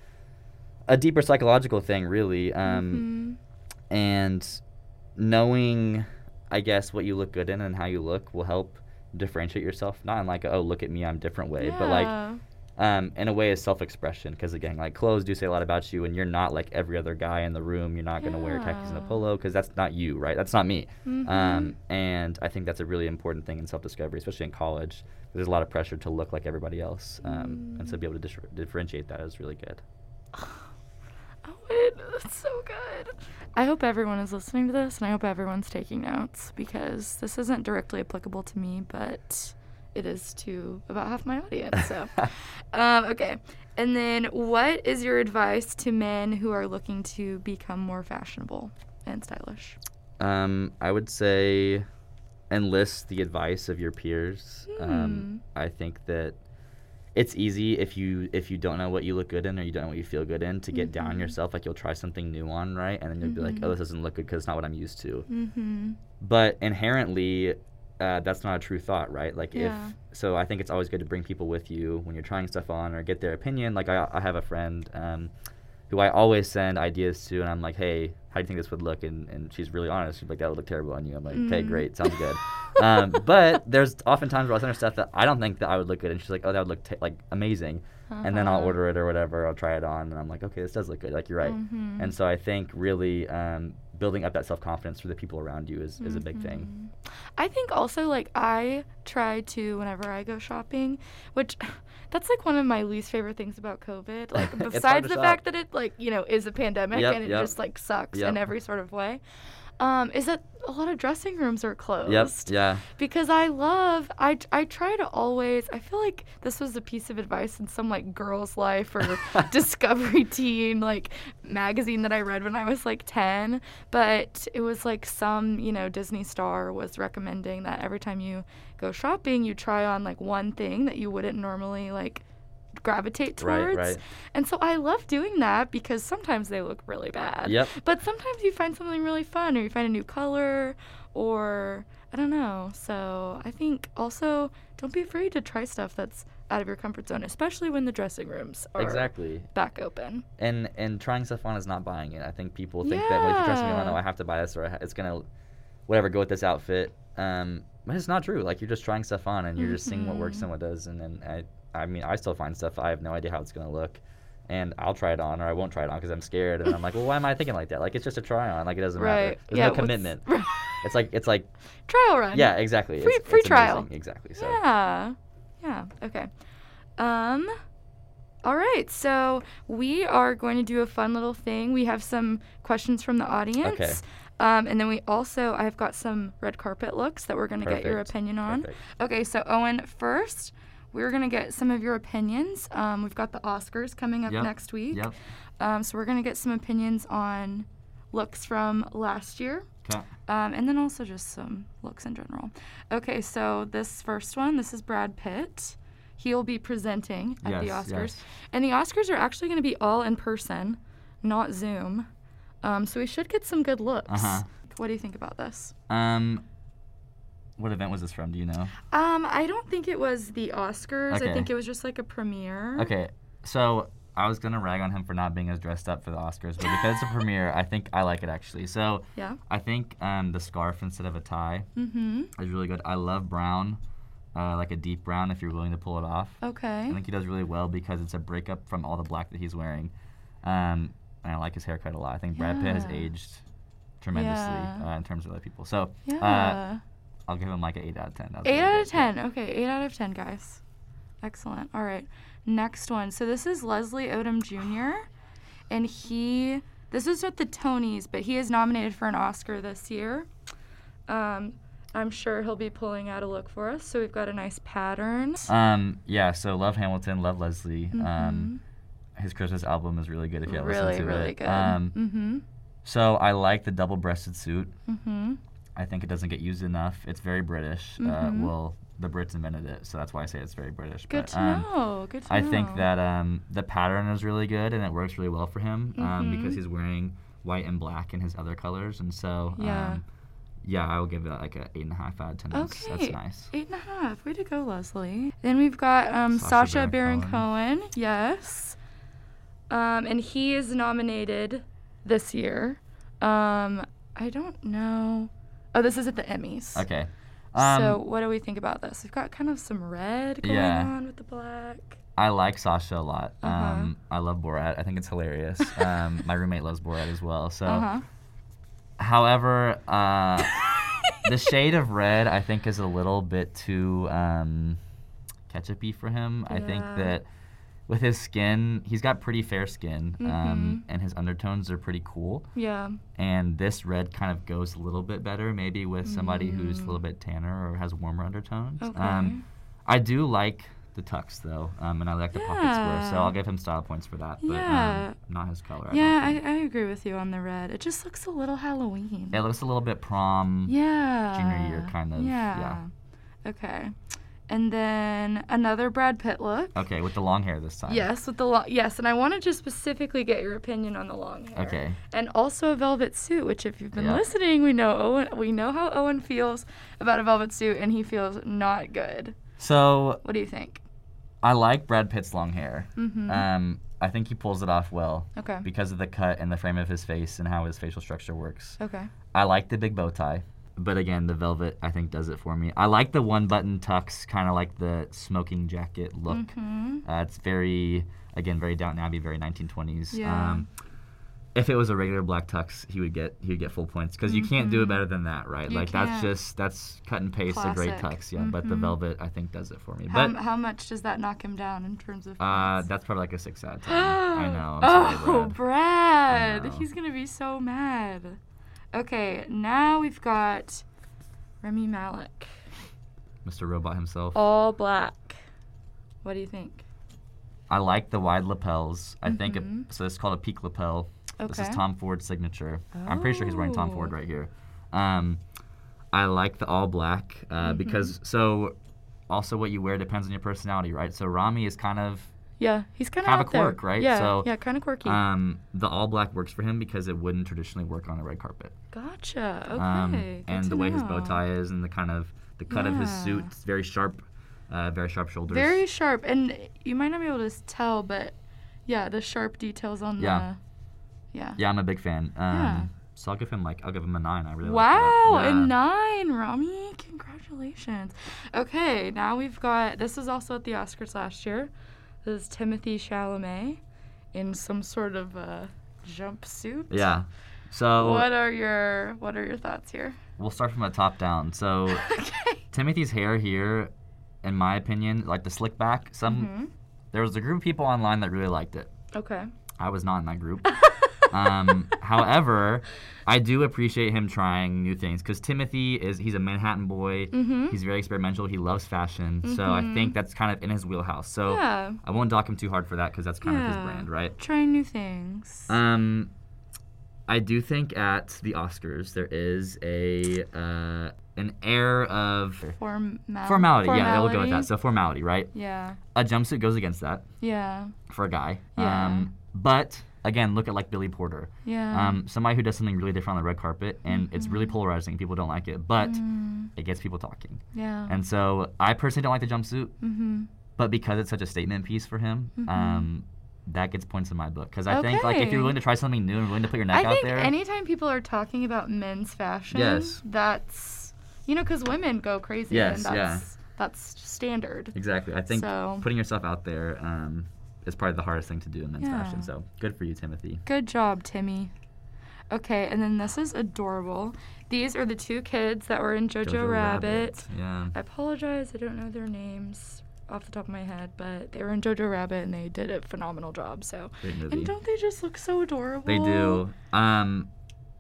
a deeper psychological thing, really. Um, Mhm. and knowing i guess what you look good in and how you look will help differentiate yourself not in like a, oh look at me i'm different way but like um, in a way is self-expression because again like clothes do say a lot about you and you're not like every other guy in the room. You're not going to wear khakis and a polo because that's not you right? That's not me. Mhm. um, and i think that's a really important thing in self-discovery especially in college. There's a lot of pressure to look like everybody else um, and so Mm. be able to dis- differentiate that is really good Owen, that's so good. I hope everyone is listening to this, and I hope everyone's taking notes because this isn't directly applicable to me, but it is to about half my audience. So, um, okay. And then, what is your advice to men who are looking to become more fashionable and stylish? Um, I would say enlist the advice of your peers. Hmm. Um, I think that it's easy if you if you don't know what you look good in or you don't know what you feel good in to get down on Mhm. yourself. Like you'll try something new on, right? And then you'll be like, Mhm. oh, this doesn't look good because it's not what I'm used to. Mm-hmm. But inherently, uh, that's not a true thought, right? Like Yeah. if so, I think it's always good to bring people with you when you're trying stuff on or get their opinion. Like I, I have a friend um, who I always send ideas to, and I'm like, hey, how do you think this would look? And, and she's really honest. She's like, that would look terrible on you. I'm like, okay, Mm. great, sounds good. um, but there's often times where I'll send her stuff that I don't think that I would look good, and she's like, oh, that would look ta like amazing. And then I'll Uh-huh. order it or whatever. I'll try it on, and I'm like, okay, this does look good. Like you're right. Mhm. And so I think really um, building up that self confidence for the people around you is, is a big thing. Mhm. I think also like I try to whenever I go shopping, which that's like one of my least favorite things about COVID. Like besides the shop. fact that it like you know is a pandemic Yep, and it yep. just like sucks Yep. in every sort of way. Um, is that a lot of dressing rooms are closed Yep. Yeah. because I love I I try to always I feel like this was a piece of advice in some like girls life or discovery teen like magazine that I read when I was like 10 but it was like some you know Disney star was recommending that every time you go shopping you try on like one thing that you wouldn't normally like gravitate towards right. and so I love doing that because sometimes they look really bad Yep. but sometimes you find something really fun or you find a new color or I don't know. So I think also don't be afraid to try stuff that's out of your comfort zone, especially when the dressing rooms are Exactly. back open. And and trying stuff on is not buying it. I think people think that well, if you try something on, Yeah. oh, I have to buy this or it's gonna, whatever, go with this outfit. Um, but it's not true. Like you're just trying stuff on and you're just seeing what works and what does. And then I, I mean, I still find stuff I have no idea how it's gonna look, and I'll try it on or I won't try it on because I'm scared. And I'm like, well, why am I thinking like that? Like it's just a try on. Like it doesn't matter. Right. There's yeah. no commitment. It's like it's like trial run. yeah, exactly. Free- it's, free it's trial. amazing. Exactly. So Yeah. Yeah. Okay. Um all right. So we are going to do a fun little thing. We have some questions from the audience. Okay. Um, and then we also I've got some red carpet looks that we're going to get your opinion on. Perfect. Okay, so Owen, first we're gonna get some of your opinions. Um, we've got the Oscars coming up Yep, next week. Yep. Um, so we're gonna get some opinions on looks from last year. Okay. Um, and then also just some looks in general. Okay, so this first one, this is Brad Pitt. He'll be presenting at the Oscars. yes. And the Oscars are actually going to be all in person, not Zoom. Um, so we should get some good looks. Uh-huh. What do you think about this? Um, what event was this from? Do you know? Um, I don't think it was the Oscars. I think it was just like a premiere. Okay, so I was gonna rag on him for not being as dressed up for the Oscars, but because it's a premiere, I think I like it actually. So Yeah. I think um, the scarf instead of a tie Mm-hmm. is really good. I love brown, uh, like a deep brown if you're willing to pull it off. Okay. I think he does really well because it's a breakup from all the black that he's wearing. Um, and I like his haircut a lot. I think Brad Pitt has aged tremendously Yeah. uh, in terms of other people. So uh, Yeah. I'll give him like an 8 out of 10. That Eight out of ten. Okay, eight out of ten, guys. Excellent. All right, next one. So this is Leslie Odom Jr. and he. This is at the Tonys, but he is nominated for an Oscar this year. Um, I'm sure he'll be pulling out a look for us. So we've got a nice pattern. Um, yeah, so love Hamilton, love Leslie. Mhm. Um, his Christmas album is really good if you haven't really, listened to really it. good. Um, mm-hmm. so I like the double-breasted suit. Mm-hmm. I think it doesn't get used enough. It's very British. Mhm. Uh, well, the Brits invented it, so that's why I say it's very British. Good but, to um, know. Good to I know. think that um, the pattern is really good and it works really well for him um, because Mhm. he's wearing white and black in his other colors, and so Yeah. um, yeah, I will give it like an eight and a half out of ten. That's, Okay. that's nice. Eight and a half. Way to go, Leslie. Then we've got um, Sacha Sasha Baron Baron Cohen. Yes. Um, and he is nominated this year. Um, I don't know. Oh, this is at the Emmys. Okay. Um, so what do we think about this? We've got kind of some red going Yeah. on with the black. I like Sacha a lot. Uh-huh. Um, I love Borat. I think it's hilarious. um, my roommate loves Borat as well. So, Uh-huh. however, uh, the shade of red I think is a little bit too um, ketchupy for him. I think that with his skin, he's got pretty fair skin, um, Mhm. and his undertones are pretty cool. Yeah. And this red kind of goes a little bit better, maybe with somebody who's a Mm. little bit tanner or has warmer undertones. Okay. Um, I do like the tux though, um, and I like the pocket square, so I'll give him style points for that. But Yeah. um, not his color. yeah, I I, I agree with you on the red. It just looks a little Halloween. it looks a little bit prom. Yeah. Junior year kind of, Yeah. yeah. Okay. And then another Brad Pitt look. Okay, with the long hair this time. Yes, with the long yes, and I wanted to specifically get your opinion on the long hair. Okay. And also a velvet suit, which if you've been listening, we know Owen we know how Owen feels about a velvet suit and he feels not good. So What do you think? I like Brad Pitt's long hair. Mm-hmm. Um, I think he pulls it off well Okay. because of the cut and the frame of his face and how his facial structure works. Okay. I like the big bow tie, but again, the velvet I think does it for me. I like the one button tux, kind of like the smoking jacket look. Mhm. Uh, it's very, again, very Downton Abbey, very 1920s. Yeah. Um, if it was a regular black tux, he would get he would get full points because you can't do it Mhm. better than that, right? You like that's can't. just that's cut and paste a great tux, yeah. But the Mhm. velvet I think does it for me. How, But how much does that knock him down in terms of uh, that's probably like a six out of ten. I know. I'm oh, sorry, Brad. Brad. know. He's gonna be so mad. Okay, now we've got Rami Malek, Mr. Robot himself. all black. What do you think? I like the wide lapels. I think it, Mhm. so. This is called a peak lapel. This is Tom Ford's signature. I'm pretty sure he's wearing Tom Ford Oh. right here. Um, I like the all black uh, Mhm. because so. Also, what you wear depends on your personality, right? So Rami is kind of Yeah, he's kind of out a there. quirk, right? Yeah, So, yeah, kind of quirky. um, the all black works for him because it wouldn't traditionally work on a red carpet. gotcha. Okay. Um, and the way his bow tie is and the kind of the cut of his suit, it's very sharp, uh, very sharp shoulders. Very sharp, and you might not be able to tell, but yeah, the sharp details on Yeah. the. Yeah. yeah, I'm a big fan. Um, Yeah. So I'll give him like I'll give him a nine. I really Wow, like that. a nine, Rami. Congratulations. Okay, now we've got this was also at the Oscars last year. This is Timothy Chalamet in some sort of uh, jumpsuit. Yeah. So What are your What are your thoughts here? we'll start from the top down. So okay. Timothy's hair here, in my opinion, like the slick back. Some Mhm. there was a group of people online that really liked it. Okay. I was not in that group. um, however, I do appreciate him trying new things because Timothy is he's a Manhattan boy. Mhm. He's very experimental. He loves fashion, so I Mhm. think that's kind of in his wheelhouse. So yeah. I won't dock him too hard for that because that's kind of his brand, right? Trying new things. Um, I do think at the Oscars there is a uh, an air of Formal- formality. Yeah, we'll go with that. So formality, right? Yeah. A jumpsuit goes against that Yeah. for a guy. Yeah. Um, but again, look at like Billy Porter. Yeah. Um, somebody who does something really different on the red carpet, and it's really polarizing. People don't like it, but Mm, it gets people talking. yeah. And so I personally don't like the jumpsuit, mm-hmm. but because it's such a statement piece for him, Mhm. um, that gets points in my book. Because I think like if you're willing to try something new and willing to put your neck I out think there, anytime people are talking about men's fashion, Yes. that's you know because women go crazy Yes, and yeah. that's that's standard. exactly. I think So- putting yourself out there um, is probably the hardest thing to do in men's Yeah. fashion. So good for you, Timothy. Good job, Timmy. Okay, and then this is adorable. These are the two kids that were in Jojo, Rabbit. Yeah. I apologize, I don't know their names off the top of my head, but they were in Jojo Rabbit and they did a phenomenal job. So, and don't they just look so adorable? They do. Um,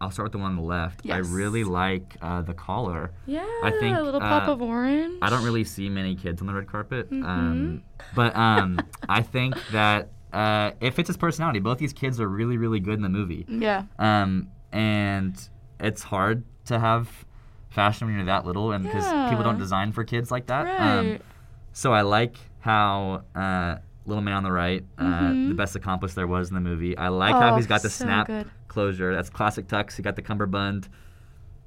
I'll start with the one on the left. I really like uh, the collar. Yeah, I think, a little pop uh, of orange. I don't really see many kids on the red carpet. Mm-hmm. Um, but um, I think that uh, it fits his personality. Both these kids are really, really good in the movie. Yeah. Um, and it's hard to have fashion when you're that little, and because people don't design for kids like that. Um, Right. so I like how uh, little man on the right, uh, Mhm. the best accomplice there was in the movie. I like how Oh, he's got the so snap good. Closure. That's classic Tux. He got the cummerbund.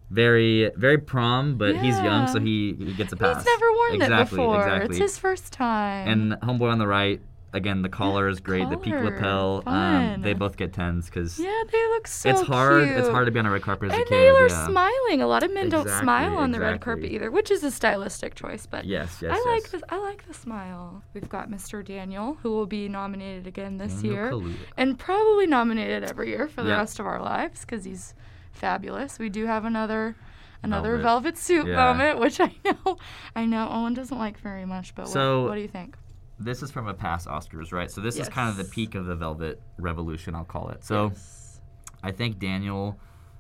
Very, very prom, but he's young, so he, he gets a pass. He's never worn exactly, that before. Exactly. It's his first time. and homeboy on the right, again, the collar is great. The peak lapel, um, they both get tens because yeah, they look so it's hard. It's hard to be on a red carpet as and a kid. they are yeah. smiling. A lot of men don't smile on the red carpet either, which is a stylistic choice. But Yes, yes, I like this. I like the smile. We've got Mr. Daniel, who will be nominated again this Daniel year, Kaluuya. and probably nominated every year for the Yep. rest of our lives because he's fabulous. We do have another. Another Velvet. velvet, suit Yeah. moment, which I know, I know Owen doesn't like very much. But So- what, what do you think? This is from a past Oscars, right? So this is kind of the peak of the Velvet Revolution, I'll call it. So Yes. I think Daniel.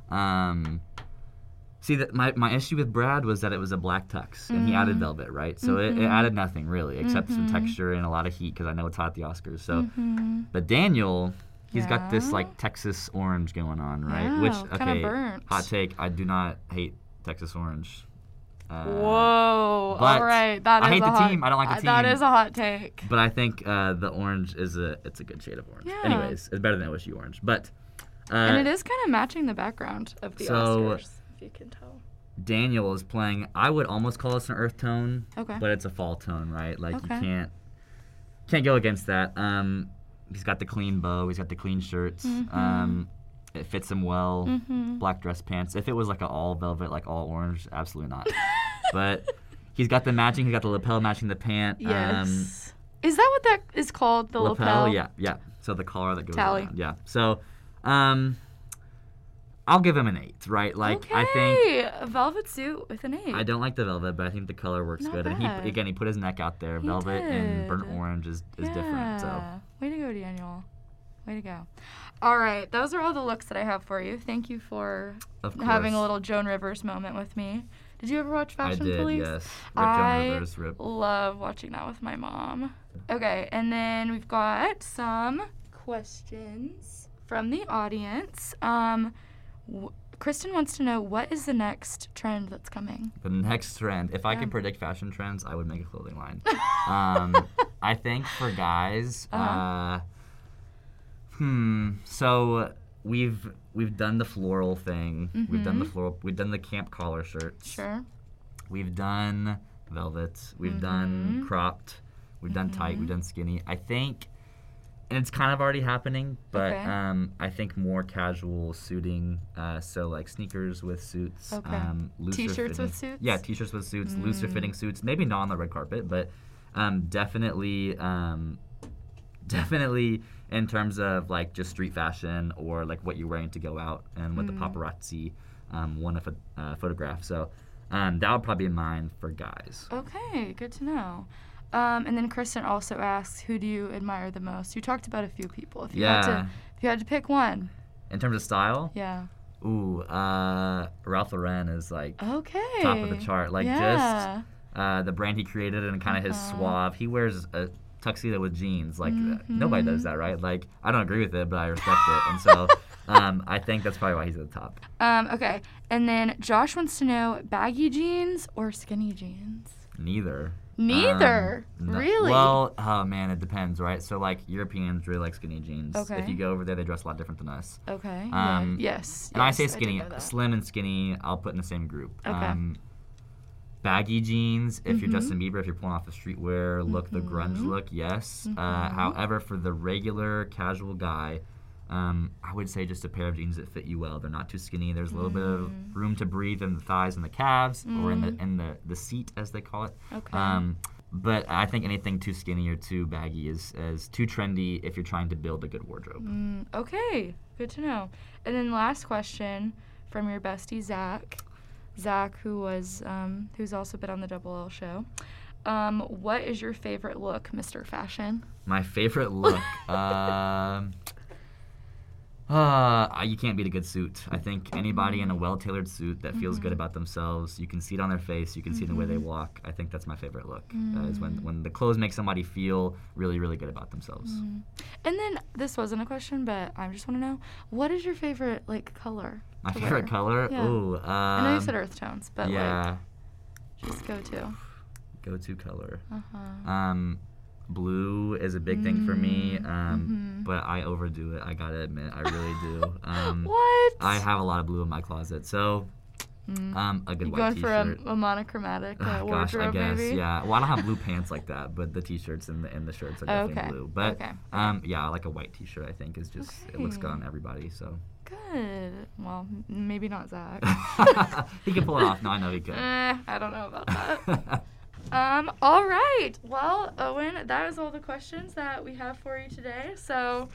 Um, see that my, my issue with Brad was that it was a black tux and he added Mhm. velvet, right? So it, it Mhm. added nothing really except some Mhm. texture and a lot of heat because I know it's hot at the Oscars. So, Mhm. but Daniel, he's got this like Texas orange going on, right? Which Yeah, okay, hot take. I do not hate Texas orange. Uh, Whoa! all right, that is I hate a the hot, team. I don't like the team. is a hot take. But I think uh, the orange is a it's a good shade of orange. Yeah. Anyways, it's better than OSU orange. But uh, and it is kind of matching the background of the so- Oscars, if you can tell. Daniel is playing. I would almost call this an earth tone, Okay. but it's a fall tone, right? Like Okay. you can't can't go against that. Um, he's got the clean bow. He's got the clean shirts. Mhm. Um, it fits him well. Mm-hmm. Black dress pants. If it was like an all velvet, like all orange, absolutely not. but he's got the matching. He's got the lapel matching the pant. Um, Yes. is that what that is called? The lapel? Yeah, yeah. So the collar that goes Tally. around. Yeah. So, um, I'll give him an eight, right? Like okay. I think a velvet suit with an eight. I don't like the velvet, but I think the color works Not good. And he again he put his neck out there. He velvet and burnt orange is, is different. So Way to go, Daniel. Way to go. All right, those are all the looks that I have for you. Thank you for having a little Joan Rivers moment with me. Did you ever watch I Fashion did, Police? yes. Rip I Rivers, rip. love watching that with my mom. Okay, and then we've got some questions from the audience. Um, w- Kristen wants to know what is the next trend that's coming. The next trend. If I Yeah. could predict fashion trends, I would make a clothing line. um, I think for guys, uh Uh-huh. hmm. So we've we've done the floral thing. We've done the Mhm. floral. We've done the camp collar shirts. Sure. We've done velvet. We've done Mhm. cropped. We've done tight. We've done skinny. I think, and it's kind of already happening, but Okay. um, I think more casual suiting. Uh, so like sneakers with suits. Okay. Um, looser T-shirts with suits? Yeah, t-shirts with suits, looser Mm. fitting suits. Maybe not on the red carpet, but um, definitely, um, definitely in terms of like just street fashion or like what you're wearing to go out and what the Mm. paparazzi um, want to uh, photograph. So um, that would probably be mine for guys. Okay, good to know. Um, and then Kristen also asks, who do you admire the most? You talked about a few people. If you had Yeah. to, if you had to pick one, In terms of style, yeah. ooh, uh, Ralph Lauren is like Okay. top of the chart. Like yeah. just uh, the brand he created and kind of his Uh-huh. suave. He wears a tuxedo with jeans. Like uh, nobody does that, right? Like I don't agree with it, but I respect it. And so um, I think that's probably why he's at the top. Um, okay. And then Josh wants to know baggy jeans or skinny jeans? Neither. Neither. Um, no- really? Well, oh man, it depends, right? So like Europeans really like skinny jeans. Okay. If you go over there, they dress a lot different than us. okay. um, yeah. Yes. And I say skinny, that. slim and skinny, I'll put in the same group. Okay. Um, baggy jeans, if you're Mhm. Justin Bieber, if you're pulling off the streetwear look, the grunge Mhm. look, yes. Uh, Mhm. however, for the regular casual guy, um, I would say just a pair of jeans that fit you well. They're not too skinny. There's a little bit of Mm. room to breathe in the thighs and the calves, or in the Mm. in the the seat as they call it. Okay. Um, but I think anything too skinny or too baggy is, is too trendy if you're trying to build a good wardrobe. Mm, okay. Good to know. And then last question from your bestie Zach. Zach, who was um, who's also been on the Double L show. Um, what is your favorite look, Mr. Fashion? My favorite look. um, uh, you can't beat a good suit. I think anybody in a well tailored suit that feels good Mhm. about themselves, you can see it on their face, you can see it in the way they Mhm. walk. I think that's my favorite look. Uh, is when, Mm. when the clothes make somebody feel really, really good about themselves. Mm. And then this wasn't a question, but I just want to know what is your favorite like color? My favorite wear? color? Yeah. Ooh. Um, I know you said earth tones, but yeah. like just go to. Go to color. Uh huh. Um, blue is a big thing for me, Mm, um, mhm. but I overdo it. I gotta admit, I really do. Um, what? I have a lot of blue in my closet, so Mm. um, a good you white going t-shirt. Going for a, a monochromatic uh, Ah, gosh, I guess, maybe? yeah. Well, I don't have blue pants like that, but the t-shirts and the and the shirts are definitely Okay, blue. But okay. um, yeah, like a white t-shirt, I think is just it looks good on everybody. So Good. Well, maybe not Zach. he can pull it off. No, I know he could. eh, I don't know about that. Um, all right. Well, Owen, that is all the questions that we have for you today. So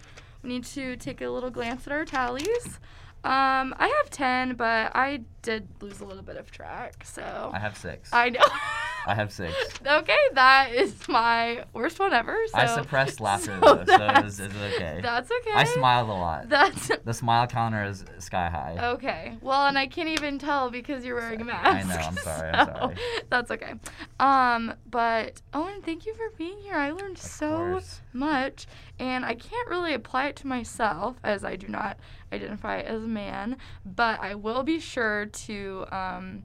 we need to take a little glance at our tallies. Um, I have 10, but I did lose a little bit of track. So I have six. I know. I have six. okay, that is my worst one ever. So, I suppressed laughter so though, so it was, it was okay. That's okay. I smiled a lot. That's the smile counter is sky high. Okay. Well, and I can't even tell because you're wearing a mask. I know, I'm sorry, I'm sorry. That's okay. Um, but Owen, thank you for being here. I learned Of so course. much, and I can't really apply it to myself as I do not identify as a man. But I will be sure to um,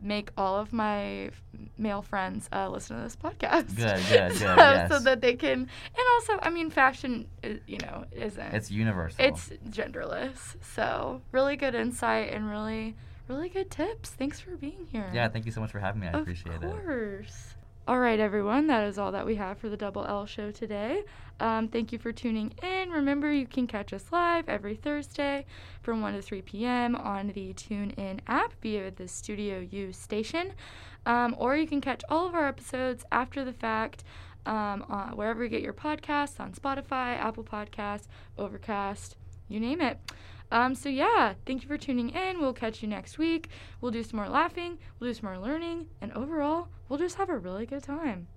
make all of my male friends uh, listen to this podcast. Good, good, good, so, yes. so that they can, and also, I mean, fashion, is, you know, isn't It's universal. it's genderless. So really good insight and really, really good tips. Thanks for being here. yeah. Thank you so much for having me. I of appreciate it. course. All right, everyone. That is all that we have for the Double L show today. Um, thank you for tuning in. Remember, you can catch us live every Thursday from 1 to 3 p.m. on the TuneIn app via the Studio U station. Um, or you can catch all of our episodes after the fact um, on wherever you get your podcasts on Spotify, Apple Podcasts, Overcast, you name it. Um, so yeah, thank you for tuning in. We'll catch you next week. We'll do some more laughing, we'll do some more learning, and overall, we'll just have a really good time.